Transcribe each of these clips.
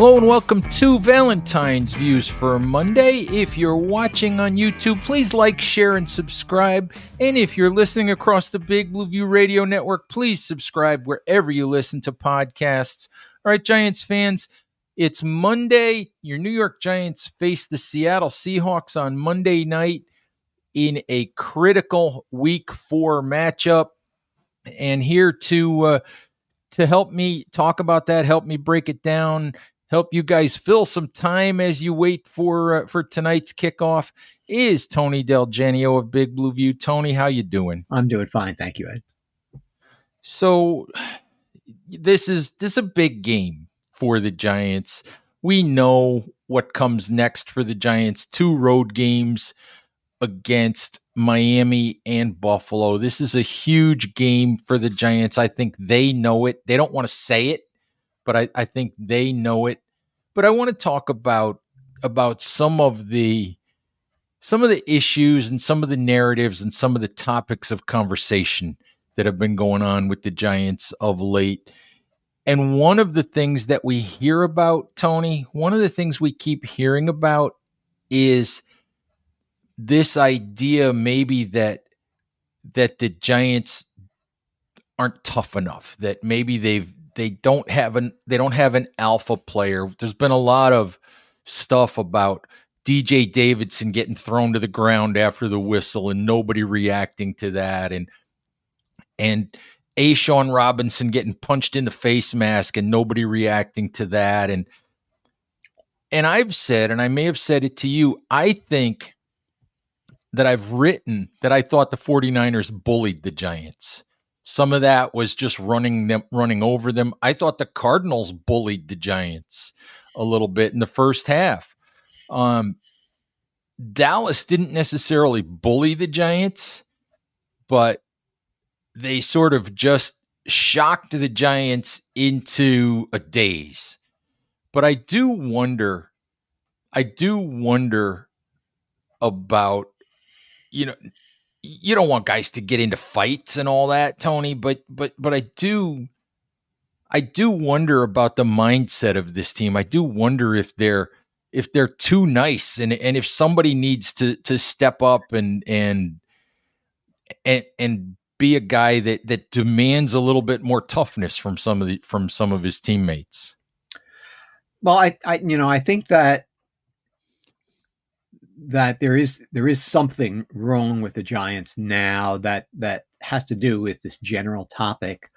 Hello and welcome to Valentine's Views for Monday. If you're watching on YouTube, please like, share, and subscribe. And if you're listening across the Big Blue View Radio Network, please subscribe wherever you listen to podcasts. All right, Giants fans, it's Monday. Your New York Giants face the Seattle Seahawks on Monday night in a critical Week Four matchup. And here to uh, to help me talk about that, help me break it down, help you guys fill some time as you wait for uh, for tonight's kickoff is Tony DelGenio of Big Blue View. Tony, how you doing? I'm doing fine, thank you, Ed. So this is this is a big game for the Giants. We know what comes next for the Giants. Two road games against Miami and Buffalo. This is a huge game for the Giants. I think they know it. They don't want to say it, but I, I think they know it. But I want to talk about about some of the some of the issues and some of the narratives and some of the topics of conversation that have been going on with the Giants of late. And one of the things that we hear about, Tony, one of the things we keep hearing about is this idea maybe that that the Giants aren't tough enough, that maybe they've they don't have an they don't have an alpha player. There's been a lot of stuff about DJ Davidson getting thrown to the ground after the whistle and nobody reacting to that and and A'Shawn Robinson getting punched in the face mask and nobody reacting to that and and I've said and I may have said it to you I think that I've written that I thought the 49ers bullied the Giants. Some of that was just running them running over them. I thought the Cardinals bullied the Giants a little bit in the first half. Um, Dallas didn't necessarily bully the Giants, but they sort of just shocked the Giants into a daze. But I do wonder, I do wonder about, you know, you don't want guys to get into fights and all that, Tony, but but but I do I do wonder about the mindset of this team. I do wonder if they're if they're too nice and and if somebody needs to to step up and and and and be a guy that that demands a little bit more toughness from some of the from some of his teammates. Well, I, I you know, I think that that there is there is something wrong with the Giants now that that has to do with this general topic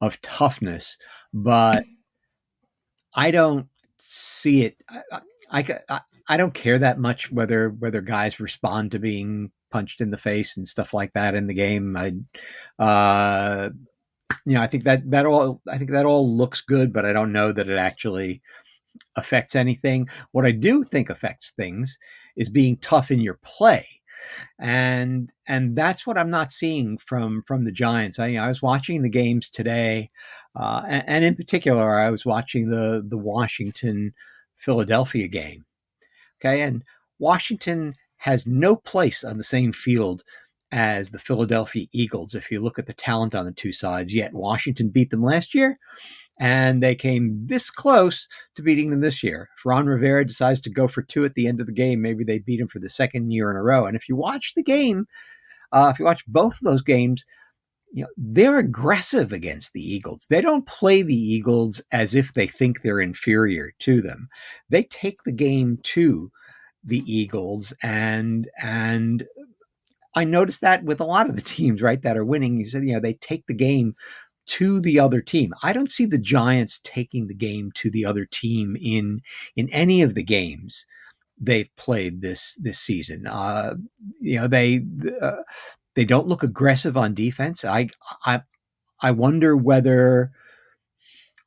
of toughness, but I don't see it. I, I, I, I don't care that much whether whether guys respond to being punched in the face and stuff like that in the game. I, uh, you know, I think that that all I think that all looks good, but I don't know that it actually affects anything. What I do think affects things is being tough in your play and and that's what I'm not seeing from from the Giants. I, I was watching the games today, uh, and, and, in particular, I was watching the the Washington Philadelphia game. Okay, and Washington has no place on the same field as the Philadelphia Eagles. If you look at the talent on the two sides, yet Washington beat them last year, and they came this close to beating them this year. If Ron Rivera decides to go for two at the end of the game, maybe they beat him for the second year in a row. And if you watch the game, uh, if you watch both of those games, you know they're aggressive against the Eagles. They don't play the Eagles as if they think they're inferior to them. They take the game to the Eagles, and and I noticed that with a lot of the teams, right, that are winning. You said, you know, they take the game to the other team. I don't see the Giants taking the game to the other team in in any of the games they've played this this season. Uh, you know, they uh, they don't look aggressive on defense. I I I wonder whether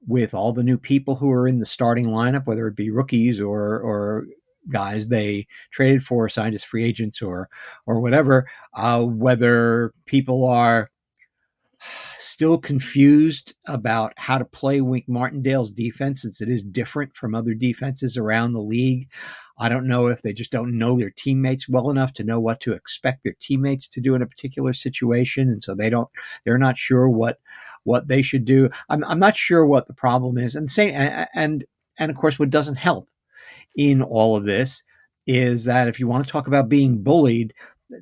with all the new people who are in the starting lineup, whether it be rookies or or guys they traded for, signed as free agents or or whatever, uh, whether people are still confused about how to play Wink Martindale's defense since it is different from other defenses around the league. I don't know if they just don't know their teammates well enough to know what to expect their teammates to do in a particular situation, and so they don't. They're not sure what what they should do. I'm I'm not sure what the problem is, and and and, and of course, what doesn't help in all of this is that if you want to talk about being bullied,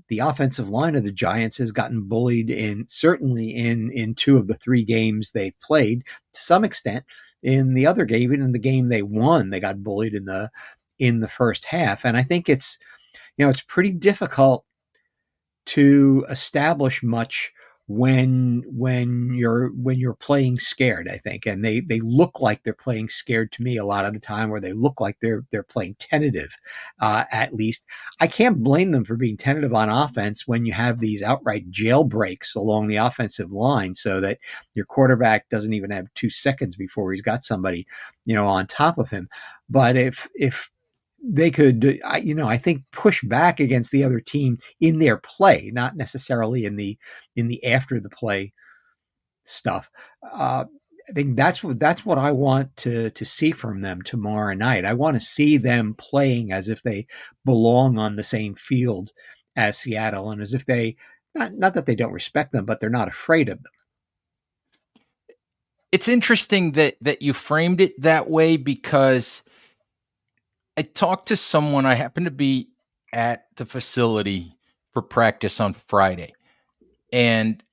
the offensive line of the Giants has gotten bullied in certainly in in two of the three games they played to some extent. In the other game, even in the game they won, they got bullied in the in the first half. And I think it's, you know, it's pretty difficult to establish much when when you're when you're playing scared i think and they they look like they're playing scared to me a lot of the time where they look like they're they're playing tentative uh, at least. I can't blame them for being tentative on offense when you have these outright jailbreaks along the offensive line so that your quarterback doesn't even have two seconds before he's got somebody you know on top of him. But if if they could, you know, I think push back against the other team in their play, not necessarily in the in the after the play stuff. Uh, I think that's what that's what I want to to see from them tomorrow night. I want to see them playing as if they belong on the same field as Seattle, and as if they not not that they don't respect them, but they're not afraid of them. It's interesting that that you framed it that way because I talked to someone. I happened to be at the facility for practice on Friday, and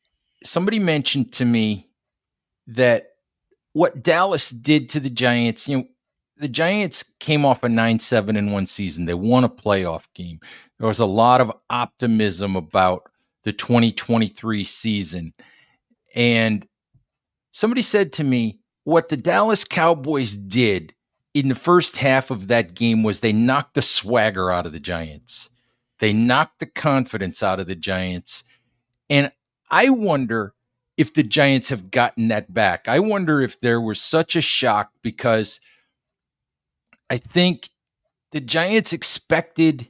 somebody mentioned to me that what Dallas did to the Giants, you know, the Giants came off a 9 7 in one season. They won a playoff game. There was a lot of optimism about the 2023 season. And somebody said to me, what the Dallas Cowboys did in the first half of that game was they knocked the swagger out of the Giants. They knocked the confidence out of the Giants. And I wonder if the Giants have gotten that back. I wonder if there was such a shock because I think the Giants expected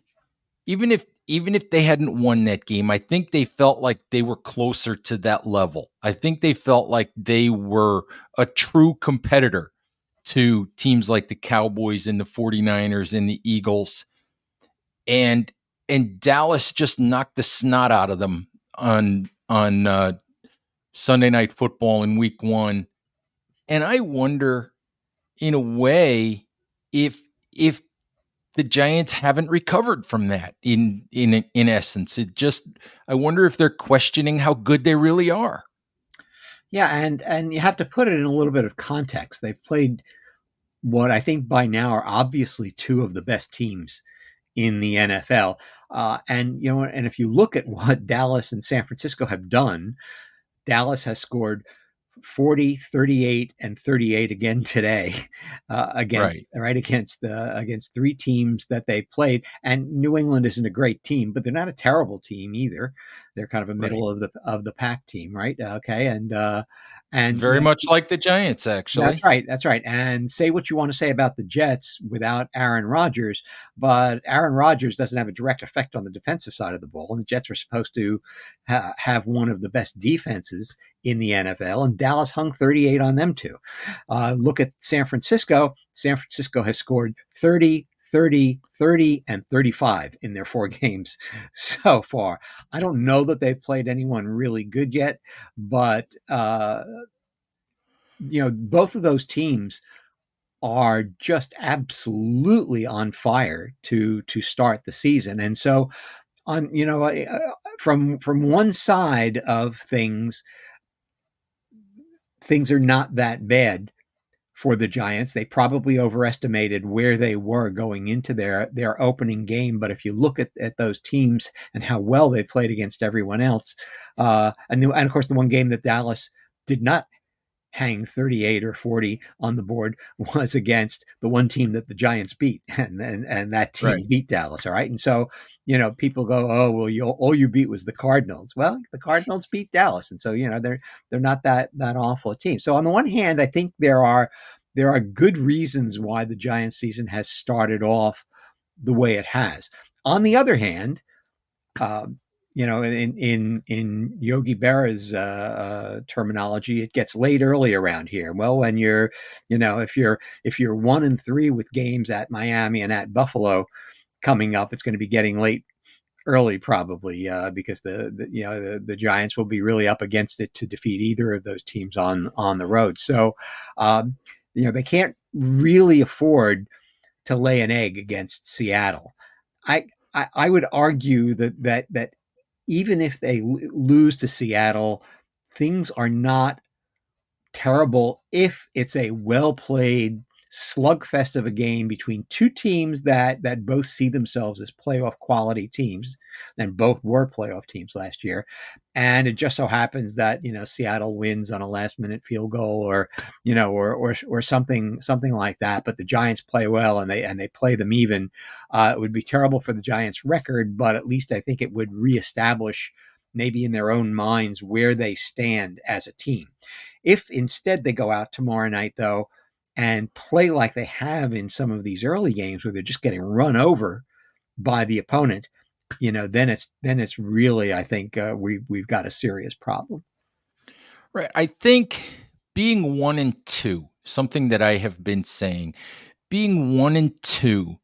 even if even if they hadn't won that game, I think they felt like they were closer to that level. I think they felt like they were a true competitor to teams like the Cowboys and the 49ers and the Eagles. And and Dallas just knocked the snot out of them on on uh, Sunday night football in week 1. And I wonder in a way if if the Giants haven't recovered from that in in in essence. It just I wonder if they're questioning how good they really are. Yeah, and and you have to put it in a little bit of context. They've played what I think by now are obviously two of the best teams in the NFL. Uh, and you know, and if you look at what Dallas and San Francisco have done, Dallas has scored 40 38 and 38 again today uh, against right. right. against the against three teams that they played and New England isn't a great team but they're not a terrible team either they're kind of a middle right. of the of the pack team right okay and uh and very much like the Giants actually that's right that's right and say what you want to say about the Jets without Aaron Rodgers but Aaron Rodgers doesn't have a direct effect on the defensive side of the ball and the Jets are supposed to ha- have one of the best defenses in the NFL, and Dallas hung 38 on them too. Uh, look at San Francisco. San Francisco has scored 30, 30, 30, and 35 in their four games so far. I don't know that they've played anyone really good yet, but, uh, you know, both of those teams are just absolutely on fire to to start the season and so on you know from from one side of things things are not that bad for the Giants. They probably overestimated where they were going into their their opening game. But if you look at, at those teams and how well they played against everyone else, uh, and, the, and of course the one game that Dallas did not hang 38 or 40 on the board was against the one team that the Giants beat, and and, and that team right. beat Dallas. All right, and so you know people go, oh well, you all you beat was the Cardinals. Well, the Cardinals beat Dallas, and so you know they're they're not that that awful a team. So on the one hand, I think there are there are good reasons why the Giants season has started off the way it has. On the other hand, uh, you know, in in in Yogi Berra's uh, uh, terminology, it gets late early around here. Well, when you're, you know, if you're if you're one and three with games at Miami and at Buffalo coming up, it's going to be getting late early probably uh, because the, the, you know the, the Giants will be really up against it to defeat either of those teams on on the road. So, um, you know, they can't really afford to lay an egg against Seattle. I, I, I would argue that that that even if they lose to Seattle, things are not terrible if it's a well played slugfest of a game between two teams that that both see themselves as playoff quality teams and both were playoff teams last year. And it just so happens that you know Seattle wins on a last minute field goal or you know or or or something something like that but the Giants play well and they and they play them even. Uh, it would be terrible for the Giants record but at least I think it would reestablish maybe in their own minds where they stand as a team. If instead they go out tomorrow night though and play like they have in some of these early games where they're just getting run over by the opponent, you know, then it's then it's really I think uh, we we've got a serious problem. Right. I think being one and two, something that I have been saying, being one and two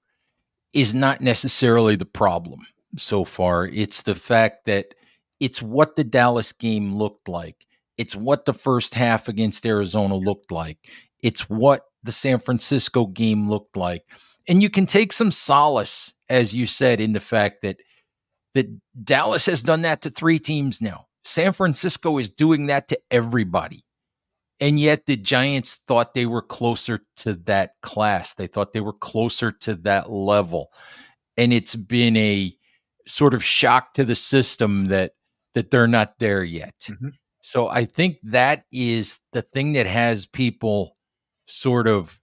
is not necessarily the problem so far. It's the fact that it's what the Dallas game looked like. It's what the first half against Arizona looked like. It's what the San Francisco game looked like. And you can take some solace, as you said, in the fact that that Dallas has done that to three teams now. San Francisco is doing that to everybody. And yet the Giants thought they were closer to that class. They thought they were closer to that level. And it's been a sort of shock to the system that that they're not there yet. Mm-hmm. So I think that is the thing that has people sort of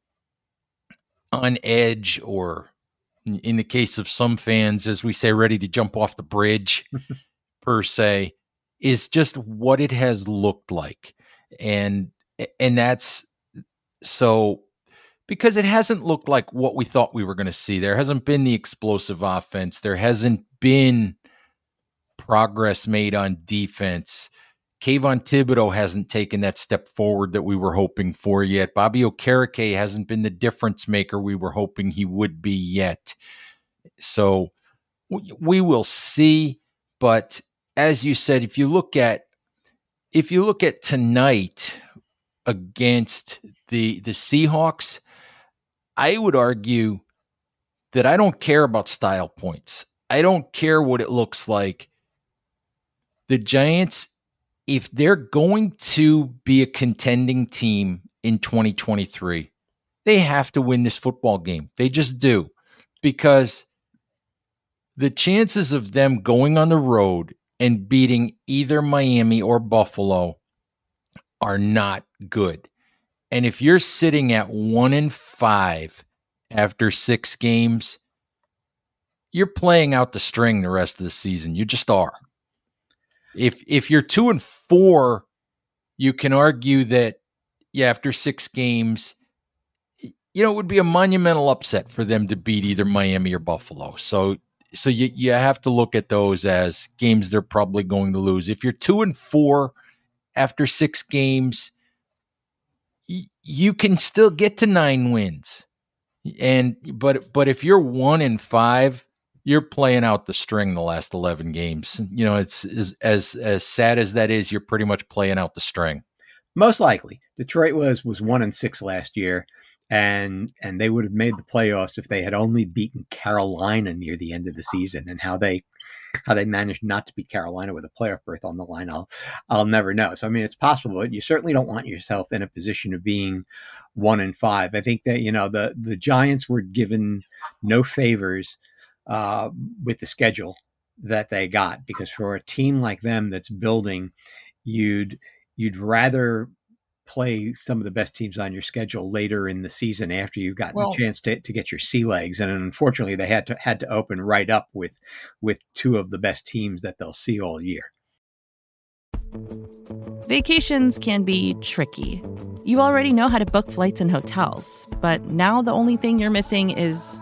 on edge or in the case of some fans as we say ready to jump off the bridge per se is just what it has looked like. And and that's so because it hasn't looked like what we thought we were going to see. There hasn't been the explosive offense. There hasn't been progress made on defense Kayvon Thibodeaux hasn't taken that step forward that we were hoping for yet. Bobby Okereke hasn't been the difference maker we were hoping he would be yet. So we will see. But as you said, if you look at if you look at tonight against the the Seahawks, I would argue that I don't care about style points. I don't care what it looks like. The Giants if they're going to be a contending team in 2023, they have to win this football game. They just do. Because the chances of them going on the road and beating either Miami or Buffalo are not good. And if you're sitting at one in five after six games, you're playing out the string the rest of the season. You just are. If if you're two and four, you can argue that yeah, after six games, you know, it would be a monumental upset for them to beat either Miami or Buffalo. So so you you have to look at those as games they're probably going to lose. If you're two and four after six games, y- you can still get to nine wins. And but but if you're one and five, you're playing out the string the last 11 games. You know, it's as as as sad as that is, you're pretty much playing out the string. Most likely. Detroit was was 1 and 6 last year and and they would have made the playoffs if they had only beaten Carolina near the end of the season and how they how they managed not to beat Carolina with a playoff berth on the line, I'll I'll never know. So I mean, it's possible, but you certainly don't want yourself in a position of being one and five. I think that you know the the Giants were given no favors uh, with the schedule that they got because for a team like them that's building, you'd you'd rather play some of the best teams on your schedule later in the season after you've gotten Well- a chance to, to get your sea legs. And unfortunately, they had to had to open right up with with two of the best teams that they'll see all year. Vacations can be tricky. You already know how to book flights and hotels, but now the only thing you're missing is,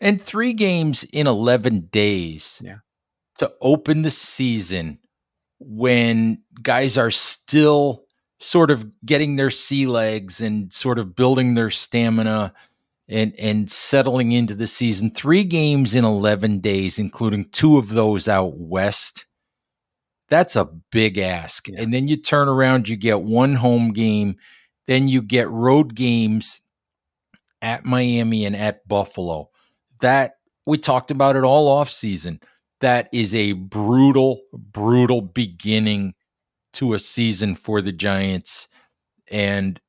And three games in 11 days Yeah. to open the season when guys are still sort of getting their sea legs and sort of building their stamina and and settling into the season. Three games in 11 days, including two of those out west. That's a big ask. Yeah. And then you turn around, you get one home game, then you get road games at Miami and at Buffalo. That we talked about it all off season. That is a brutal, brutal beginning to a season for the Giants. And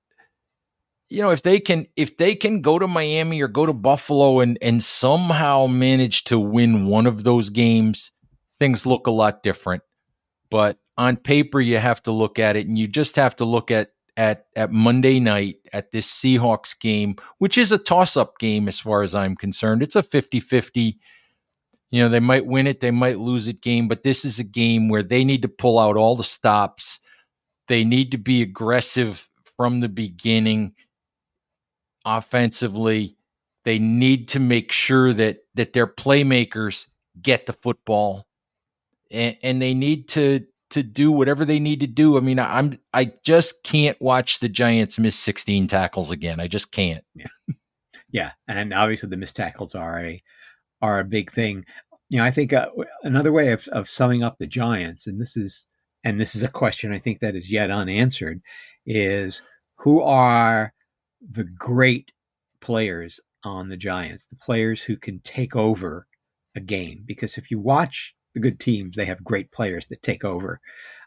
you know, if they can if they can go to Miami or go to Buffalo and and somehow manage to win one of those games, things look a lot different. But on paper you have to look at it and you just have to look at at at Monday night at this Seahawks game, which is a toss-up game as far as I'm concerned. It's a 50-50. You know, they might win it, they might lose it game, but this is a game where they need to pull out all the stops. They need to be aggressive from the beginning offensively. They need to make sure that that their playmakers get the football and, and they need to to do whatever they need to do. I mean, I'm I just can't watch the Giants miss 16 tackles again. I just can't. Yeah, yeah, and obviously the missed tackles are a are a big thing. You know, I think uh, another way of, of summing up the Giants, and this is and this is a question I think that is yet unanswered, is who are the great players on the Giants, the players who can take over a game? Because if you watch the good teams, they have great players that take over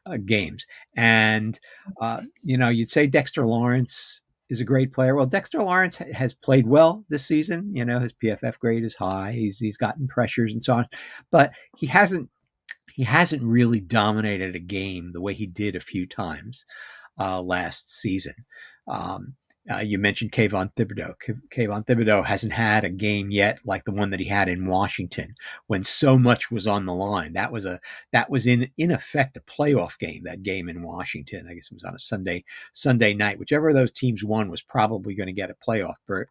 uh, games, and uh, you know, you'd say Dexter Lawrence is a great player. Well, Dexter Lawrence ha- has played well this season. You know, his PFF grade is high. He's he's gotten pressures and so on, but he hasn't he hasn't really dominated a game the way he did a few times uh, last season. Um, uh, you mentioned Kayvon Thibodeaux. Kayvon Thibodeaux hasn't had a game yet like the one that he had in Washington when so much was on the line. That was a that was in in effect a playoff game. That game in Washington, I guess it was on a Sunday Sunday night. Whichever of those teams won was probably going to get a playoff berth.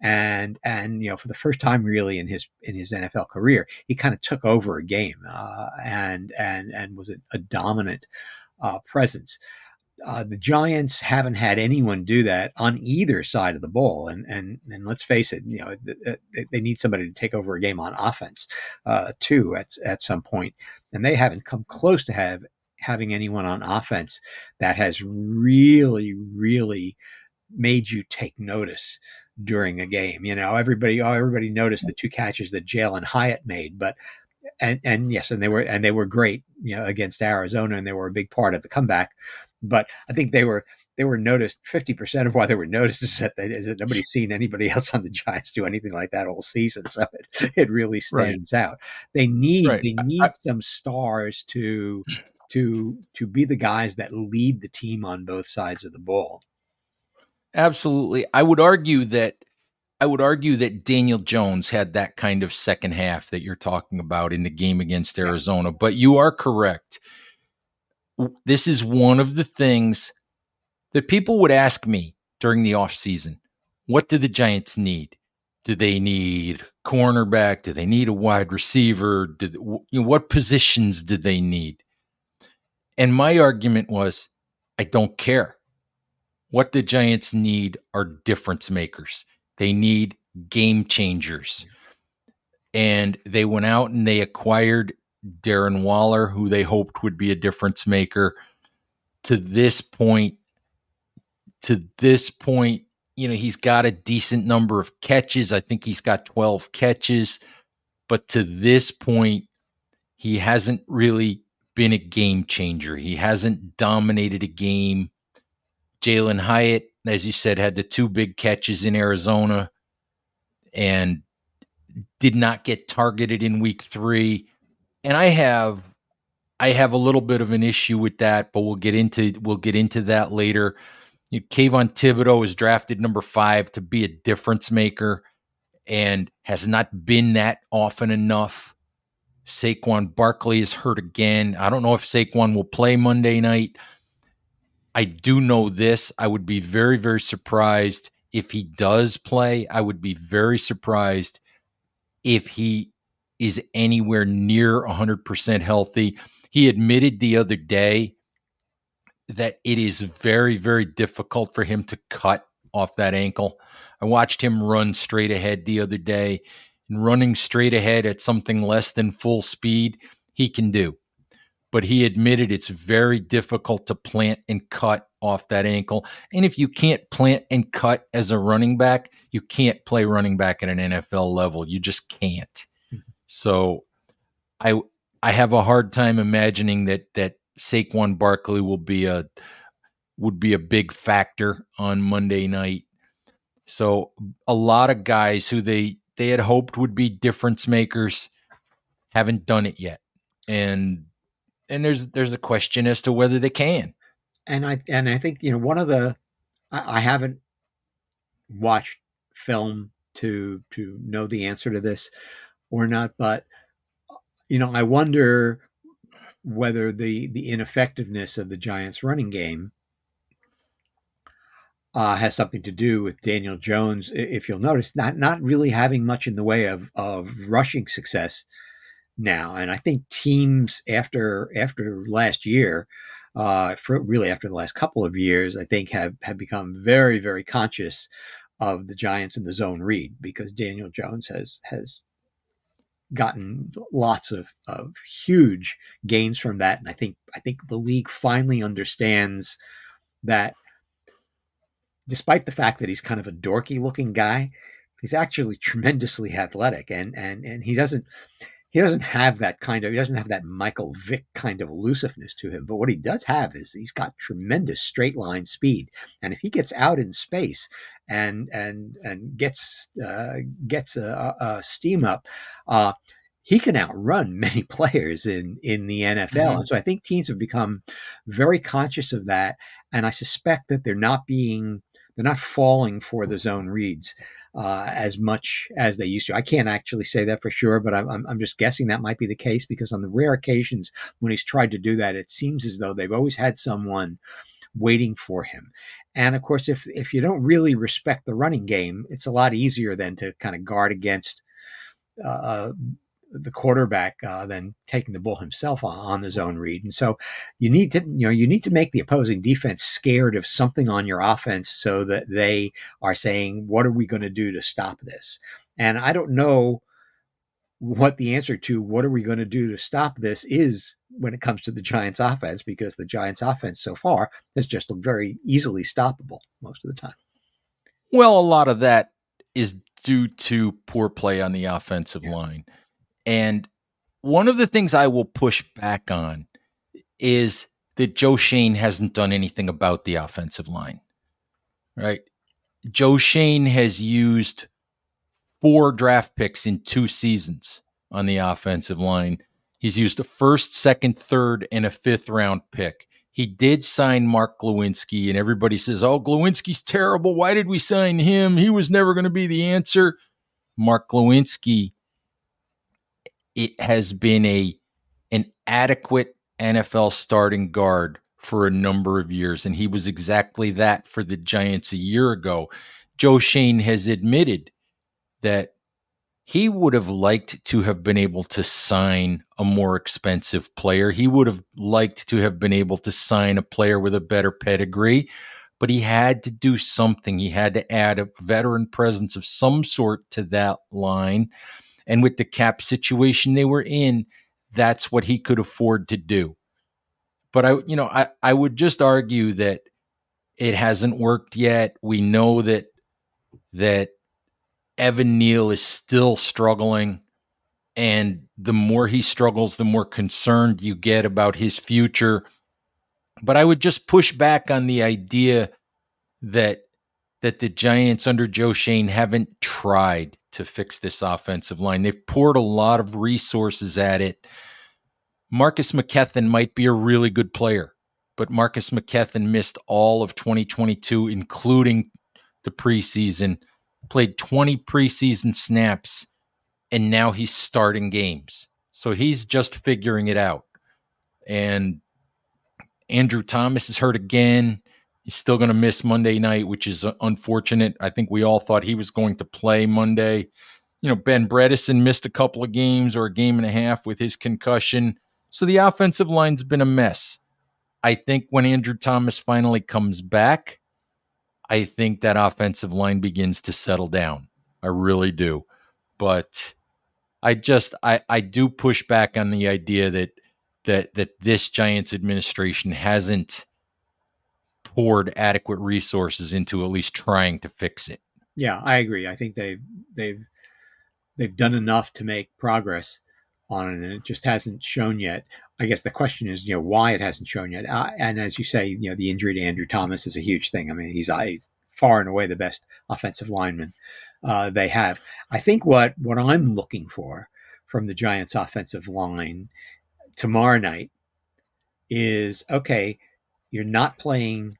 And and you know for the first time really in his in his NFL career, he kind of took over a game uh, and and and was a, a dominant uh, presence. Uh, the Giants haven't had anyone do that on either side of the ball, and and and let's face it, you know they, they need somebody to take over a game on offense uh, too at at some point, and they haven't come close to have having anyone on offense that has really really made you take notice during a game. You know, everybody oh, everybody noticed the two catches that Jalin Hyatt made, but and and yes, and they were and they were great, you know, against Arizona, and they were a big part of the comeback. But I think they were they were noticed. Fifty percent of why they were noticed is that, they, is that nobody's seen anybody else on the Giants do anything like that all season. So it, it really stands right. out. They need right. they need I, some stars to to to be the guys that lead the team on both sides of the ball. Absolutely, I would argue that I would argue that Daniel Jones had that kind of second half that you're talking about in the game against Arizona. But you are correct. This is one of the things that people would ask me during the offseason. What do the Giants need? Do they need cornerback? Do they need a wide receiver? They, you know, what positions do they need? And my argument was, I don't care. What the Giants need are difference makers. They need game changers. And they went out and they acquired Darren Waller, who they hoped would be a difference maker. To this point, to this point, you know, he's got a decent number of catches. I think he's got 12 catches. But to this point, he hasn't really been a game changer. He hasn't dominated a game. Jalin Hyatt as you said, had the two big catches in Arizona and did not get targeted in week three. And I have I have a little bit of an issue with that, but we'll get into we'll get into that later. You know, Kayvon Thibodeaux is drafted number five to be a difference maker and has not been that often enough. Saquon Barkley is hurt again. I don't know if Saquon will play Monday night. I do know this. I would be very, very surprised if he does play. I would be very surprised if he is anywhere near 100% healthy. He admitted the other day that it is very, very difficult for him to cut off that ankle. I watched him run straight ahead the other day, and running straight ahead at something less than full speed, he can do but he admitted it's very difficult to plant and cut off that ankle. And if you can't plant and cut as a running back, you can't play running back at an NFL level. You just can't. So I I have a hard time imagining that that Saquon Barkley will be a would be a big factor on Monday night. So a lot of guys who they they had hoped would be difference makers haven't done it yet. And and there's there's a question as to whether they can. And I and I think you know one of the I, I haven't watched film to to know the answer to this or not, but you know I wonder whether the the ineffectiveness of the Giants' running game uh, has something to do with Daniel Jones. If you'll notice, not not really having much in the way of of rushing success now, and I think teams after after last year, uh, for really after the last couple of years, I think have have become very very conscious of the Giants in the zone read because Daniel Jones has has gotten lots of, of huge gains from that, and I think I think the league finally understands that despite the fact that he's kind of a dorky looking guy, he's actually tremendously athletic and and and he doesn't he doesn't have that kind of he doesn't have that Michael Vick kind of elusiveness to him. But what he does have is he's got tremendous straight line speed, and if he gets out in space and and and gets uh, gets a, a, steam up. Uh, he can outrun many players in in the NFL, mm-hmm. and so I think teams have become very conscious of that. And I suspect that they're not being they're not falling for the zone reads uh, as much as they used to. I can't actually say that for sure, but I'm, I'm just guessing that might be the case because on the rare occasions when he's tried to do that, it seems as though they've always had someone waiting for him. And of course, if if you don't really respect the running game, it's a lot easier than to kind of guard against uh, uh the quarterback uh, than taking the ball himself on, on, the zone read. And so you need to, you know, you need to make the opposing defense scared of something on your offense so that they are saying, what are we going to do to stop this? And I don't know what the answer to what are we going to do to stop this is when it comes to the Giants offense, because the Giants offense so far has just looked very easily stoppable most of the time. Well, a lot of that is due to poor play on the offensive yeah. line. And one of the things I will push back on is that Joe Schoen hasn't done anything about the offensive line. Right? Joe Schoen has used four draft picks in two seasons on the offensive line. He's used a first, second, third, and a fifth round pick. He did sign Mark Glowinski, and everybody says, Oh, Glowinski's terrible. Why did we sign him? He was never going to be the answer. Mark Glowinski, it has been a an adequate NFL starting guard for a number of years, and he was exactly that for the Giants a year ago. Joe Schoen has admitted that he would have liked to have been able to sign a more expensive player. He would have liked to have been able to sign a player with a better pedigree, but he had to do something. He had to add a veteran presence of some sort to that line. And with the cap situation they were in, that's what he could afford to do. But I, you know, I, I would just argue that it hasn't worked yet. We know that that Evan Neal is still struggling. And the more he struggles, the more concerned you get about his future. But I would just push back on the idea that that the Giants under Joe Schoen haven't tried to fix this offensive line. They've poured a lot of resources at it. Marcus McKethan might be a really good player, but Marcus McKethan missed all of 2022, including the preseason, played 20 preseason snaps, and now he's starting games. So he's just figuring it out. And Andrew Thomas is hurt again. He's still going to miss Monday night, which is uh, unfortunate. I think we all thought he was going to play Monday. You know, Ben Bredeson missed a couple of games or a game and a half with his concussion. So the offensive line's been a mess. I think when Andrew Thomas finally comes back, I think that offensive line begins to settle down. I really do. But I just I I do push back on the idea that that that this Giants administration hasn't poured adequate resources into at least trying to fix it. Yeah, I agree. I think they've they've they've done enough to make progress on it, and it just hasn't shown yet. I guess the question is, you know, why it hasn't shown yet. Uh, and as you say, you know, the injury to Andrew Thomas is a huge thing. I mean, he's, uh, he's far and away the best offensive lineman uh, they have. I think what what I'm looking for from the Giants' offensive line tomorrow night is okay. You're not playing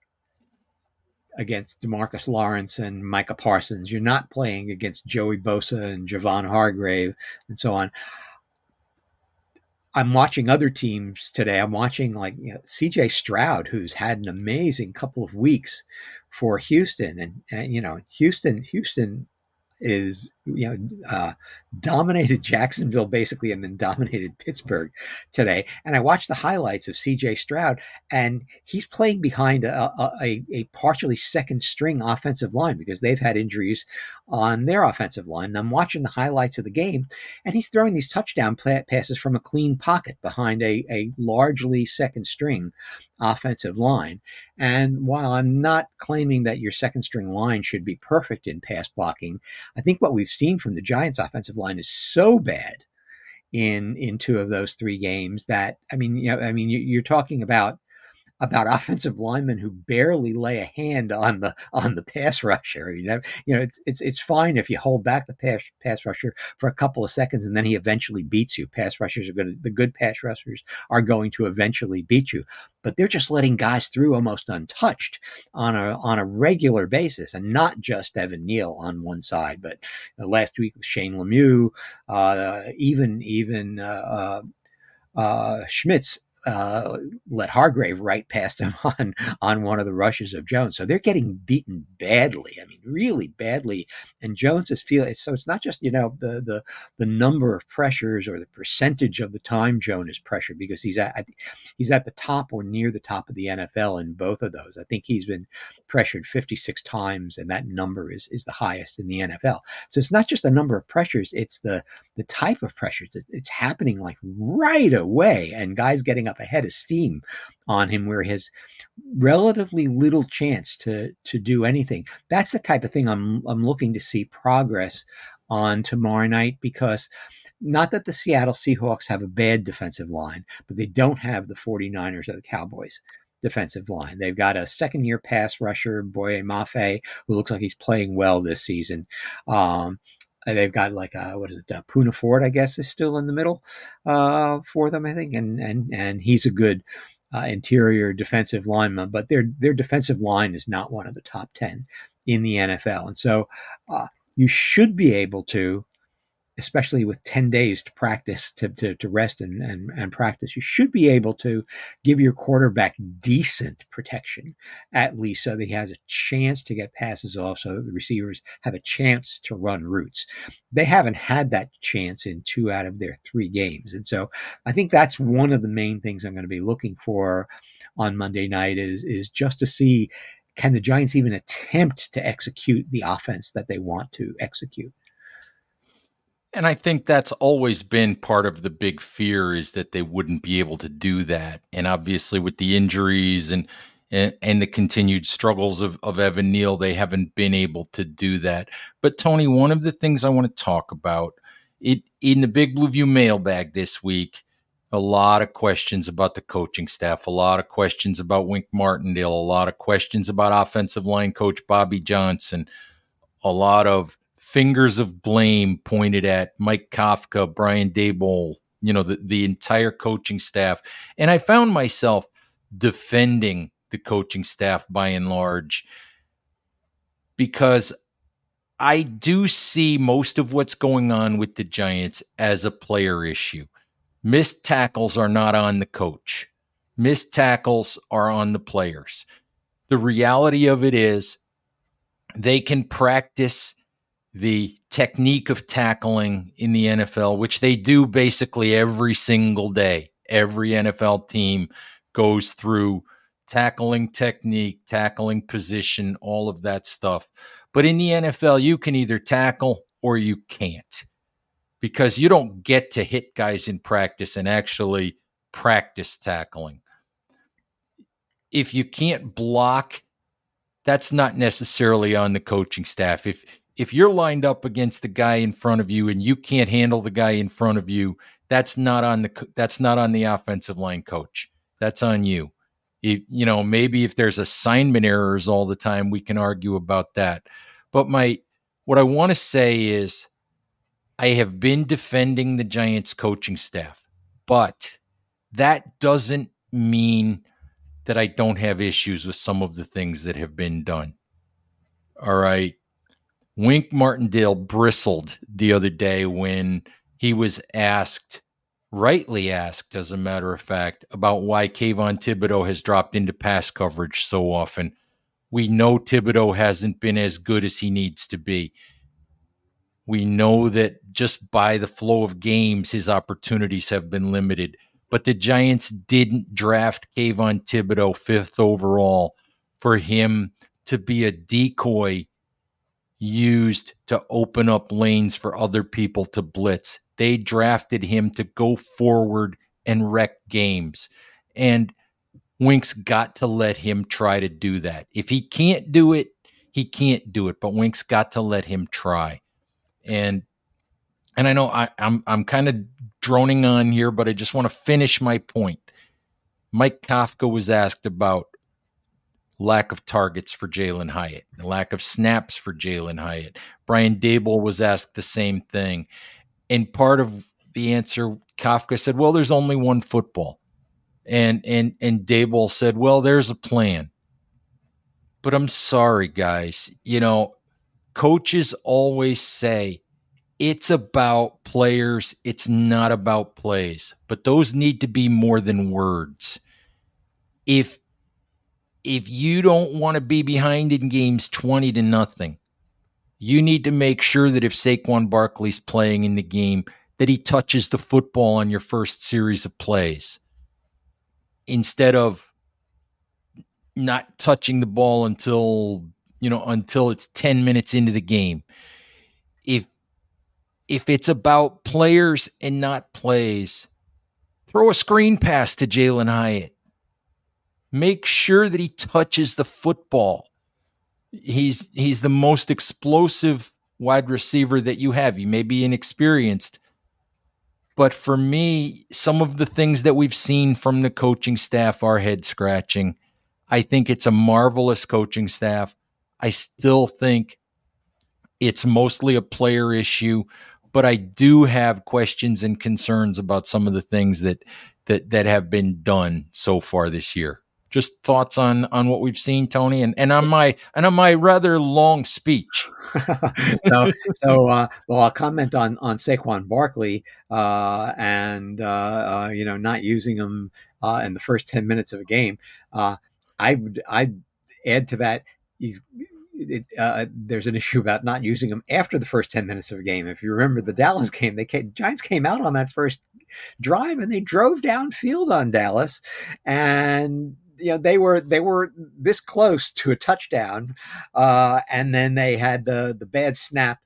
against Demarcus Lawrence and Micah Parsons. You're not playing against Joey Bosa and Javon Hargrave and so on. I'm watching other teams today. I'm watching like you know, CJ Stroud, who's had an amazing couple of weeks for Houston, and, and you know Houston, Houston is you know uh, dominated Jacksonville basically, and then dominated Pittsburgh today. And I watched the highlights of C.J. Stroud, and he's playing behind a, a, a partially second string offensive line because they've had injuries on their offensive line. And I'm watching the highlights of the game, and he's throwing these touchdown passes from a clean pocket behind a, a largely second string offensive line. And while I'm not claiming that your second string line should be perfect in pass blocking, I think what we've seen from the Giants offensive line is so bad in in two of those three games that I mean, you know, I mean, you're talking about about offensive linemen who barely lay a hand on the on the pass rusher. You know, you know, it's it's it's fine if you hold back the pass pass rusher for a couple of seconds and then he eventually beats you. Pass rushers are going to the good pass rushers are going to eventually beat you, but they're just letting guys through almost untouched on a on a regular basis, and not just Evan Neal on one side, but uh, last week with Shane Lemieux, uh, even even. Uh, uh, uh Schmitz uh, let Hargrave right past him on on one of the rushes of Jones. So they're getting beaten badly. I mean, really badly. And Jones is feeling so. It's not just you know the the the number of pressures or the percentage of the time Jones is pressured because he's at he's at the top or near the top of the NFL in both of those. I think he's been pressured 56 times, and that number is is the highest in the NFL. So it's not just the number of pressures; it's the the type of pressures. It's happening like right away, and guys getting up ahead of steam on him where he has relatively little chance to to do anything. That's the type of thing I'm I'm looking to see progress on tomorrow night because not that the Seattle Seahawks have a bad defensive line, but they don't have the 49ers or the Cowboys defensive line. They've got a second year pass rusher, Boye Mafe, who looks like he's playing well this season. Um, they've got like a, what is it, uh, Poona Ford, I guess, is still in the middle uh, for them, I think, and and and he's a good uh, interior defensive lineman, but their their defensive line is not one of the top ten in the NFL, and so uh, you should be able to especially with 10 days to practice, to, to, to rest and, and, and practice, you should be able to give your quarterback decent protection, at least so that he has a chance to get passes off, so that the receivers have a chance to run routes. They haven't had that chance in two out of their three games. And so I think that's one of the main things I'm going to be looking for on Monday night is, is just to see can the Giants even attempt to execute the offense that they want to execute? And I think that's always been part of the big fear is that they wouldn't be able to do that. And obviously with the injuries and and, and the continued struggles of, of Evan Neal, they haven't been able to do that. But Tony, one of the things I want to talk about it in the Big Blue View mailbag this week, a lot of questions about the coaching staff, a lot of questions about Wink Martindale, a lot of questions about offensive line coach Bobby Johnson, a lot of fingers of blame pointed at Mike Kafka, Brian Daboll, you know, the, the entire coaching staff. And I found myself defending the coaching staff by and large because I do see most of what's going on with the Giants as a player issue. Missed tackles are not on the coach. Missed tackles are on the players. The reality of it is they can practice the technique of tackling in the NFL, which they do basically every single day. Every NFL team goes through tackling technique, tackling position, all of that stuff. But in the NFL, you can either tackle or you can't because you don't get to hit guys in practice and actually practice tackling. If you can't block, that's not necessarily on the coaching staff. If if you're lined up against the guy in front of you and you can't handle the guy in front of you, that's not on the that's not on the offensive line coach. That's on you. If, you know, maybe if there's assignment errors all the time, we can argue about that. But my what I want to say is I have been defending the Giants coaching staff, but that doesn't mean that I don't have issues with some of the things that have been done. All right. Wink Martindale bristled the other day when he was asked, rightly asked, as a matter of fact, about why Kayvon Thibodeaux has dropped into pass coverage so often. We know Thibodeaux hasn't been as good as he needs to be. We know that just by the flow of games, his opportunities have been limited. But the Giants didn't draft Kayvon Thibodeaux fifth overall for him to be a decoy used to open up lanes for other people to blitz. They drafted him to go forward and wreck games. And Wink's got to let him try to do that. If he can't do it, he can't do it, but Wink's got to let him try. And and I know I, I'm I'm kind of droning on here, but I just want to finish my point. Mike Kafka was asked about lack of targets for Jalin Hyatt, the lack of snaps for Jalin Hyatt. Brian Daboll was asked the same thing. And part of the answer, Kafka said, Well, there's only one football. And and and Daboll said, Well, there's a plan. But I'm sorry, guys. You know, coaches always say it's about players, it's not about plays. But those need to be more than words. If if you don't want to be behind in games 20 to nothing, you need to make sure that if Saquon Barkley's playing in the game, that he touches the football on your first series of plays. Instead of not touching the ball until you know until it's 10 minutes into the game. If if it's about players and not plays throw a screen pass to Jalin Hyatt Make sure that he touches the football. He's he's the most explosive wide receiver that you have. He may be inexperienced, But for me, some of the things that we've seen from the coaching staff are head scratching. I think it's a marvelous coaching staff. I still think it's mostly a player issue, but I do have questions and concerns about some of the things that that that have been done so far this year. Just thoughts on on what we've seen, Tony, and, and on my and on my rather long speech. so, so uh, well, I'll comment on on Saquon Barkley uh, and uh, uh you know not using him uh, in the first ten minutes of a game. Uh, I would I add to that. It, uh, there's an issue about not using them after the first 10 minutes of a game. If you remember the Dallas game, they came, Giants came out on that first drive and they drove downfield on Dallas and you know they were they were this close to a touchdown, uh, and then they had the the bad snap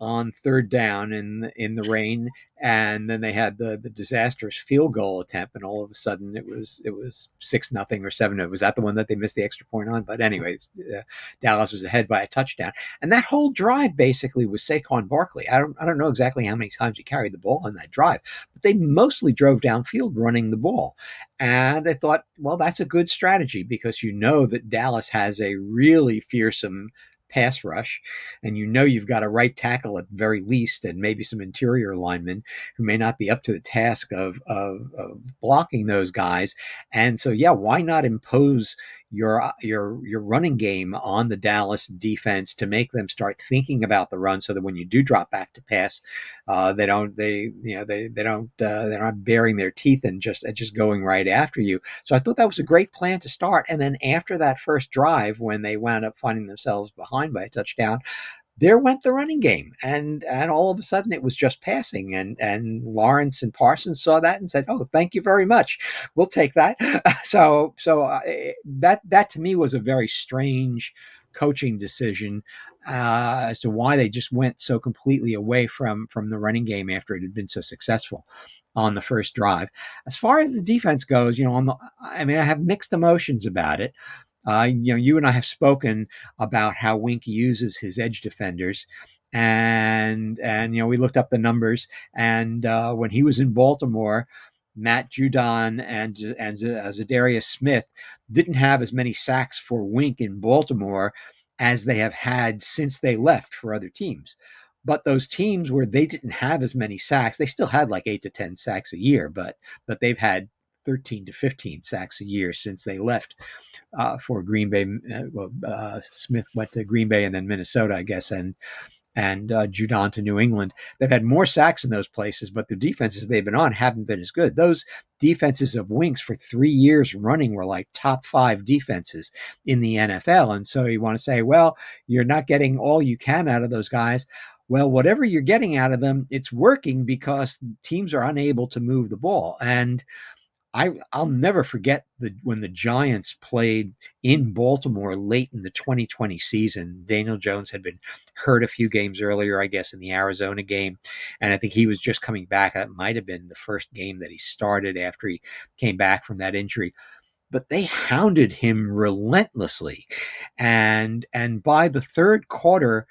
on third down in in the rain, and then they had the the disastrous field goal attempt, and all of a sudden it was it was six nothing or seven. It Was that the one that they missed the extra point on? But anyways, uh, Dallas was ahead by a touchdown, and that whole drive basically was Saquon Barkley. I don't I don't know exactly how many times he carried the ball on that drive, but they mostly drove downfield running the ball, and I thought, well, that's a good strategy because you know that Dallas has a really fearsome pass rush, and you know you've got a right tackle at very least, and maybe some interior linemen who may not be up to the task of, of, of blocking those guys. And so, yeah, why not impose your uh, your your running game on the Dallas defense to make them start thinking about the run, so that when you do drop back to pass, uh, they don't they you know they they don't uh, they're not baring their teeth and just just going right after you. So I thought that was a great plan to start. And then after that first drive, when they wound up finding themselves behind by a touchdown, there went the running game and and all of a sudden it was just passing and and Lawrence and Parsons saw that and said oh thank you very much we'll take that so so uh, that that to me was a very strange coaching decision uh, as to why they just went so completely away from from the running game after it had been so successful on the first drive. As far as the defense goes, you know, the, i mean, I have mixed emotions about it. Uh, you know, you and I have spoken about how Wink uses his edge defenders, and and you know we looked up the numbers, and uh, when he was in Baltimore, Matt Judon and and Za'Darius Smith didn't have as many sacks for Wink in Baltimore as they have had since they left for other teams. But those teams where they didn't have as many sacks, they still had like eight to ten sacks a year, but but they've had 13 to 15 sacks a year since they left uh, for Green Bay. Uh, well, uh, Smith went to Green Bay and then Minnesota, I guess, and and uh, Judon to New England. They've had more sacks in those places, but the defenses they've been on haven't been as good. Those defenses of Winks for three years running were like top five defenses in the NFL. And so you want to say, well, you're not getting all you can out of those guys. Well, whatever you're getting out of them, it's working because teams are unable to move the ball. And I I'll never forget the when the Giants played in Baltimore late in the 2020 season. Daniel Jones had been hurt a few games earlier, I guess, in the Arizona game, and I think he was just coming back. That might have been the first game that he started after he came back from that injury. But they hounded him relentlessly, and and by the third quarter,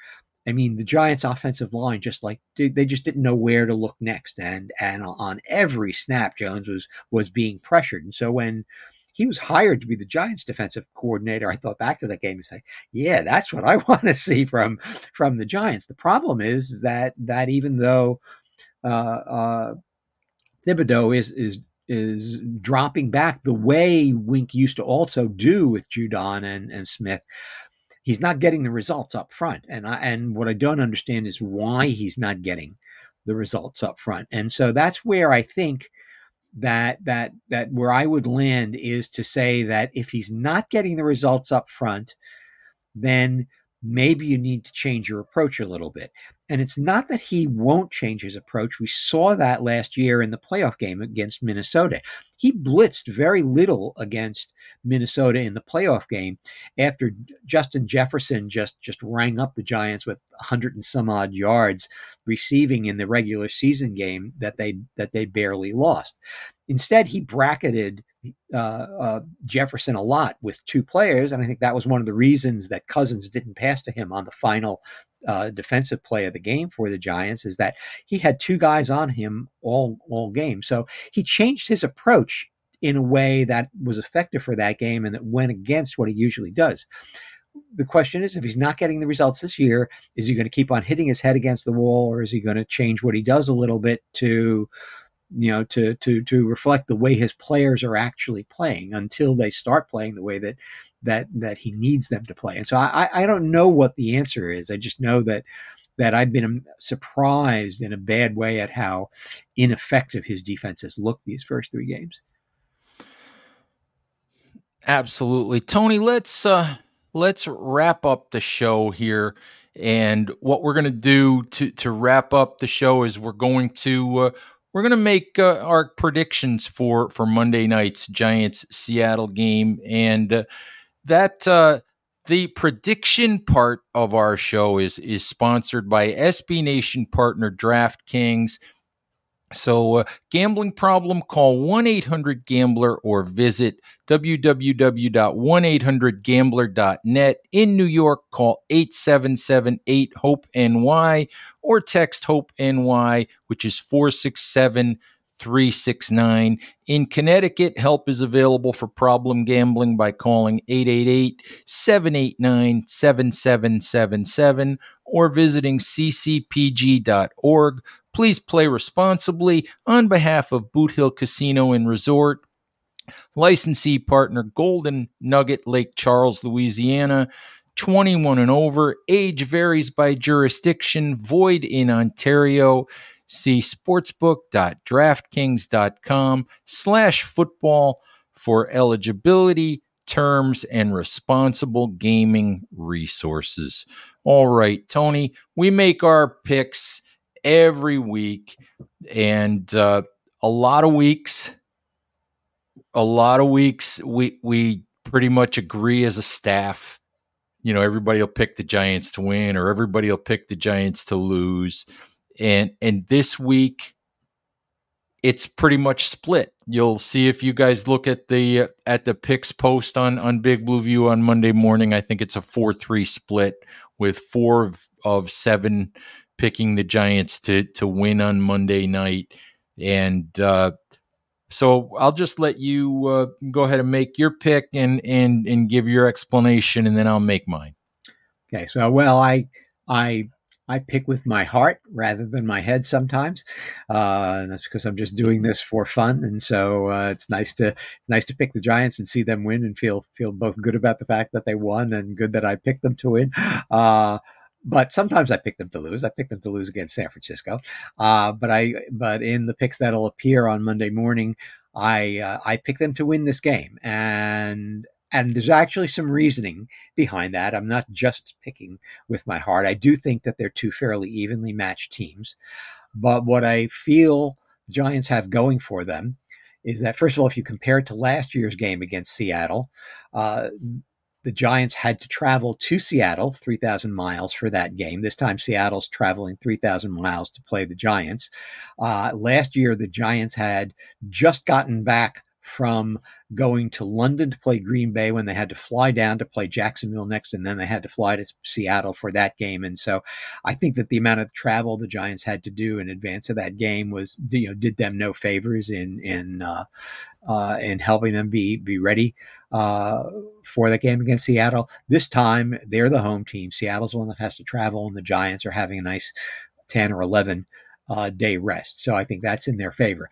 I mean, the Giants' offensive line just like they just didn't know where to look next, and and on every snap, Jones was was being pressured, and so when he was hired to be the Giants' defensive coordinator, I thought back to that game and say, yeah, that's what I want to see from from the Giants. The problem is that that even though uh, uh, Thibodeaux is is is dropping back the way Wink used to also do with Judon and, and Smith he's not getting the results up front. And I, and what I don't understand is why he's not getting the results up front. And so that's where I think that that that where I would land is to say that if he's not getting the results up front, then maybe you need to change your approach a little bit. And it's not that he won't change his approach. We saw that last year in the playoff game against Minnesota. He blitzed very little against Minnesota in the playoff game after Justin Jefferson just, just rang up the Giants with 100 and some odd yards receiving in the regular season game that they that they barely lost. Instead, he bracketed uh, uh, Jefferson a lot with two players, and I think that was one of the reasons that Cousins didn't pass to him on the final uh, defensive play of the game for the Giants is that he had two guys on him all all game. So he changed his approach in a way that was effective for that game and that went against what he usually does. The question is, if he's not getting the results this year, is he going to keep on hitting his head against the wall, or is he going to change what he does a little bit to, you know, to to to reflect the way his players are actually playing until they start playing the way that that that he needs them to play? And so I I don't know what the answer is. I just know that that I've been surprised in a bad way at how ineffective his defense has looked these first three games. Absolutely. Tony, let's uh let's wrap up the show here. And what we're going to do to to wrap up the show is we're going to uh, we're going to make uh, our predictions for for Monday night's Giants Seattle game and uh, that uh, the prediction part of our show is is sponsored by SB Nation partner DraftKings. So, uh, gambling problem, call 1 800 Gambler or visit www.1800Gambler.net. In New York, call 877 8 HOPE NY or text HOPE NY, which is 467 369. In Connecticut, help is available for problem gambling by calling 888 789 7777 or visiting ccpg.org. Please play responsibly on behalf of Boot Hill Casino and Resort. Licensee partner Golden Nugget Lake Charles, Louisiana. 21 and over. Age varies by jurisdiction. Void in Ontario. See sportsbook.draftkings.com slash football for eligibility, terms, and responsible gaming resources. All right, Tony, we make our picks every week, and uh, a lot of weeks, a lot of weeks, we we pretty much agree as a staff. You know, everybody will pick the Giants to win, or everybody will pick the Giants to lose, and and this week, it's pretty much split. You'll see if you guys look at the at the picks post on on Big Blue View on Monday morning. I think it's a four three split with four of, of seven picking the Giants to to win on Monday night, and uh, so I'll just let you uh, go ahead and make your pick and and and give your explanation, and then I'll make mine. Okay, so well, I I I pick with my heart rather than my head sometimes, uh, and that's because I'm just doing this for fun. And so uh, it's nice to nice to pick the Giants and see them win and feel feel both good about the fact that they won and good that I picked them to win. Uh, but sometimes I pick them to lose. I pick them to lose against San Francisco. Uh, but I but in the picks that'll appear on Monday morning, I uh, I pick them to win this game, and and there's actually some reasoning behind that. I'm not just picking with my heart. I do think that they're two fairly evenly matched teams, but what I feel the Giants have going for them is that first of all, if you compare it to last year's game against Seattle. Uh, the Giants had to travel to Seattle, 3,000 miles for that game. This time, Seattle's traveling 3,000 miles to play the Giants. Uh, last year, the Giants had just gotten back from going to London to play Green Bay when they had to fly down to play Jacksonville next, and then they had to fly to Seattle for that game. And so, I think that the amount of travel the Giants had to do in advance of that game was, you know, did them no favors in in uh, uh, in helping them be be ready uh, for that game against Seattle. This time, they're the home team. Seattle's the one that has to travel, and the Giants are having a nice ten or eleven. Uh, day rest. So I think that's in their favor.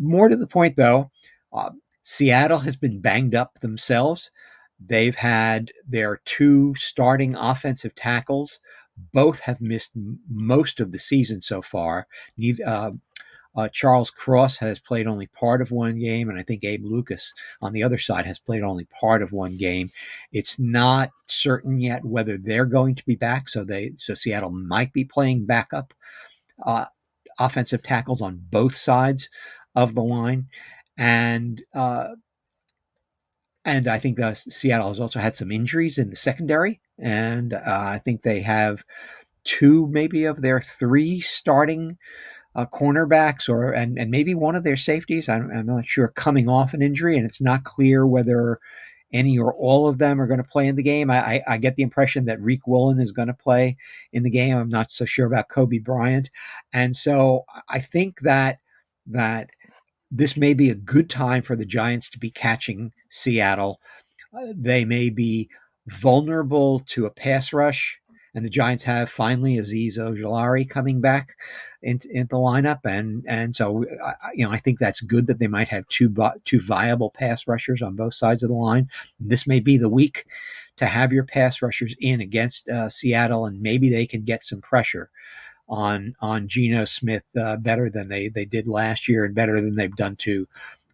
More to the point, though, uh, Seattle has been banged up themselves. They've had their two starting offensive tackles. Both have missed m- most of the season so far. Neither, uh, Charles Cross has played only part of one game, and I think Abe Lucas on the other side has played only part of one game. It's not certain yet whether they're going to be back, so they so Seattle might be playing backup uh, offensive tackles on both sides of the line and uh, and I think Seattle has also had some injuries in the secondary, and uh, I think they have two, maybe of their three starting uh, cornerbacks, or and, and maybe one of their safeties. I'm, I'm, not sure coming off an injury, and it's not clear whether any or all of them are going to play in the game. I, I, I get the impression that Riq Woolen is going to play in the game. I'm not so sure about Coby Bryant, and so I think that that this may be a good time for the Giants to be catching Seattle. Uh, they may be vulnerable to a pass rush and the Giants have finally Azeez Ojulari coming back into, the lineup, and and so you know I think that's good that they might have two two viable pass rushers on both sides of the line. This may be the week to have your pass rushers in against uh, Seattle, and maybe they can get some pressure on on Geno Smith uh, better than they they did last year, and better than they've done to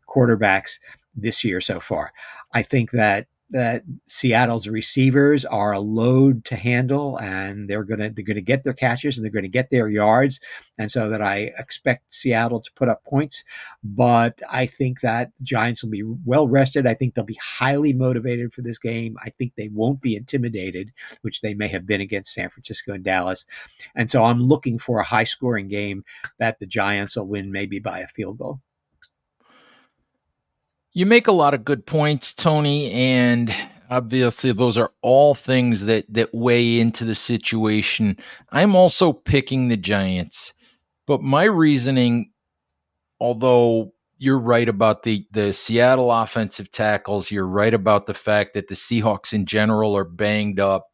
quarterbacks this year so far. I think that that Seattle's receivers are a load to handle, and they're gonna they're gonna get their catches and they're gonna get their yards, and so that I expect Seattle to put up points. But I think that Giants will be well rested. I think they'll be highly motivated for this game. I think they won't be intimidated, which they may have been against San Francisco and Dallas. And so I'm looking for a high scoring game that the Giants will win, maybe by a field goal. You make a lot of good points, Tony, and obviously those are all things that that weigh into the situation. I'm also picking the Giants, but my reasoning, although you're right about the the Seattle offensive tackles, you're right about the fact that the Seahawks in general are banged up.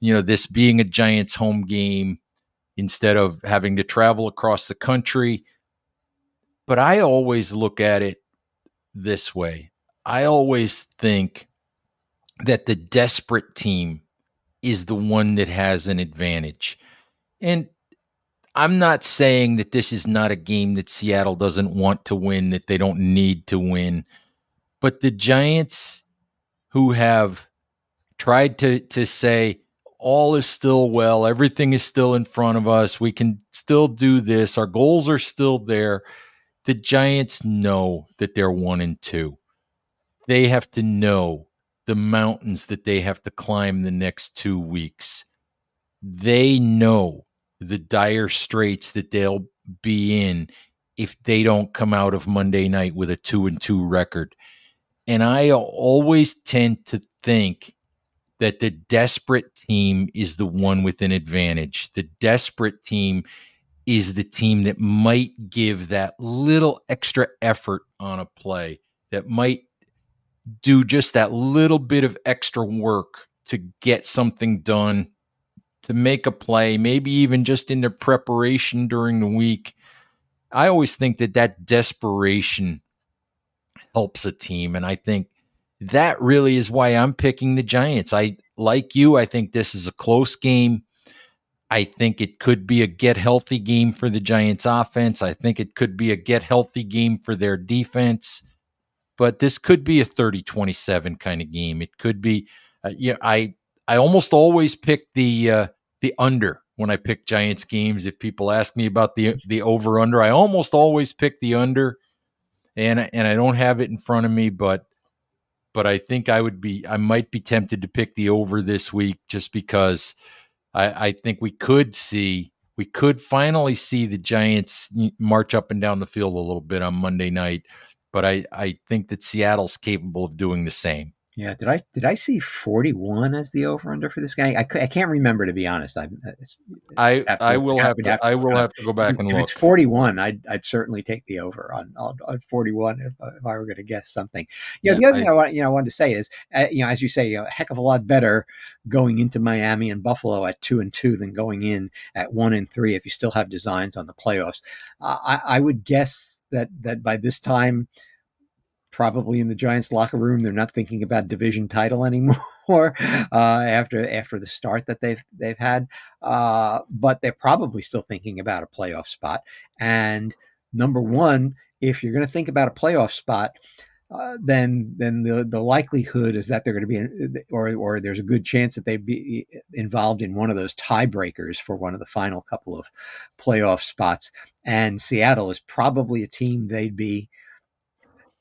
You know, this being a Giants home game instead of having to travel across the country. But I always look at it this way. I always think that the desperate team is the one that has an advantage. And I'm not saying that this is not a game that Seattle doesn't want to win, that they don't need to win. But the Giants, who have tried to, to say, all is still well, everything is still in front of us, we can still do this, our goals are still there the Giants know that they're one and two. They have to know the mountains that they have to climb the next two weeks. They know the dire straits that they'll be in if they don't come out of Monday night with a two and two record. And I always tend to think that the desperate team is the one with an advantage. The desperate team is the team that might give that little extra effort on a play, that might do just that little bit of extra work to get something done, to make a play, maybe even just in their preparation during the week. I always think that that desperation helps a team. And I think that really is why I'm picking the Giants. I, like you, I think this is a close game. I think it could be a get healthy game for the Giants offense. I think it could be a get healthy game for their defense. But this could be a 30-27 kind of game. It could be uh, yeah, I I almost always pick the uh, the under when I pick Giants games. If people ask me about the the over under, I almost always pick the under. And and I don't have it in front of me, but but I think I would be I might be tempted to pick the over this week just because I, I think we could see we could finally see the Giants march up and down the field a little bit on Monday night, but I, I think that Seattle's capable of doing the same. Yeah, did I did I see forty one as the over under for this guy? I, I can't remember to be honest. I I, to, I will have to, have to I will have to go back and if look. it's forty one, I'd I'd certainly take the over on on, on forty one if, if I were going to guess something. You know, yeah, the other I, thing I want you know I wanted to say is uh, you know as you say a heck of a lot better going into Miami and Buffalo at two and two than going in at one and three if you still have designs on the playoffs. Uh, I, I would guess that that by this time probably in the Giants locker room. They're not thinking about division title anymore uh, after after the start that they've they've had. Uh, but they're probably still thinking about a playoff spot. And number one, if you're going to think about a playoff spot. Uh, then, then the, the likelihood is that they're going to be, or or there's a good chance that they'd be involved in one of those tiebreakers for one of the final couple of playoff spots. And Seattle is probably a team they'd be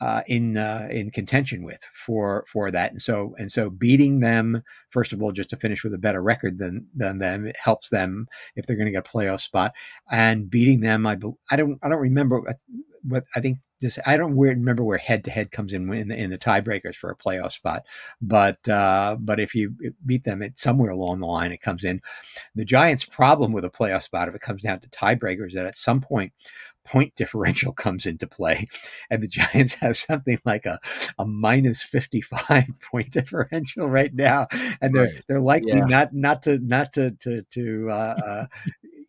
uh, in uh, in contention with for for that. And so and so beating them first of all, just to finish with a better record than than them, it helps them if they're going to get a playoff spot. And beating them, I I don't I don't remember what I think this I don't remember where head to head comes in in the, in the tiebreakers for a playoff spot, but uh, but if you beat them somewhere along the line, it comes in. The Giants' problem with a playoff spot, if it comes down to tiebreakers, that at some point point differential comes into play. And the Giants have something like a, a minus 55 point differential right now. And they're, right. they're likely yeah. not, not to, not to, to, to, uh, uh,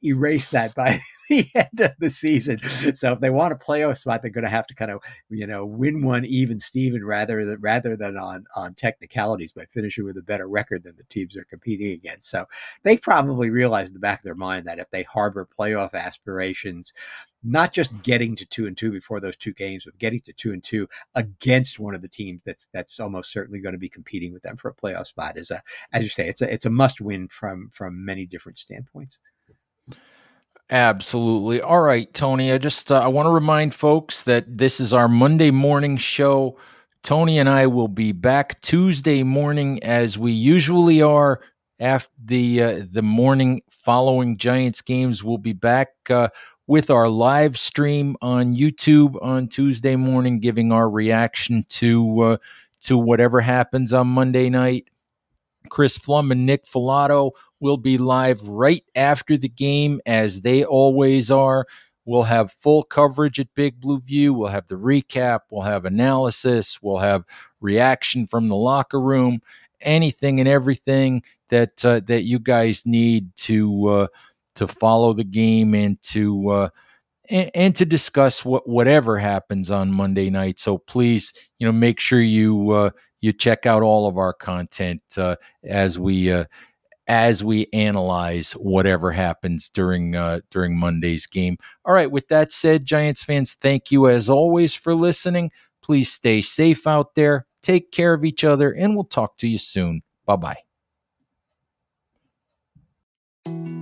erase that by the end of the season. So if they want a playoff spot, they're going to have to kind of you know win one even Steven rather than rather than on on technicalities by finishing with a better record than the teams they're competing against. So they probably realize in the back of their mind that if they harbor playoff aspirations, not just getting to two and two before those two games, but getting to two and two against one of the teams that's that's almost certainly going to be competing with them for a playoff spot is a, as you say, it's a it's a must win from from many different standpoints. Absolutely. All right, Tony. I just uh, I want to remind folks that this is our Monday morning show. Tony and I will be back Tuesday morning as we usually are. After the uh, the morning following Giants games, we'll be back uh, with our live stream on YouTube on Tuesday morning, giving our reaction to uh, to whatever happens on Monday night. Chris Pflum and Nick Falato will be live right after the game, as they always are. We'll have full coverage at Big Blue View. We'll have the recap. We'll have analysis. We'll have reaction from the locker room. Anything and everything that uh, that you guys need to uh, to follow the game and to uh, and, and, to discuss what whatever happens on Monday night. So please, you know, make sure you uh, you check out all of our content uh, as we uh, as we analyze whatever happens during uh, during Monday's game. All right, with that said, Giants fans, thank you as always for listening. Please stay safe out there. Take care of each other, and we'll talk to you soon. Bye bye.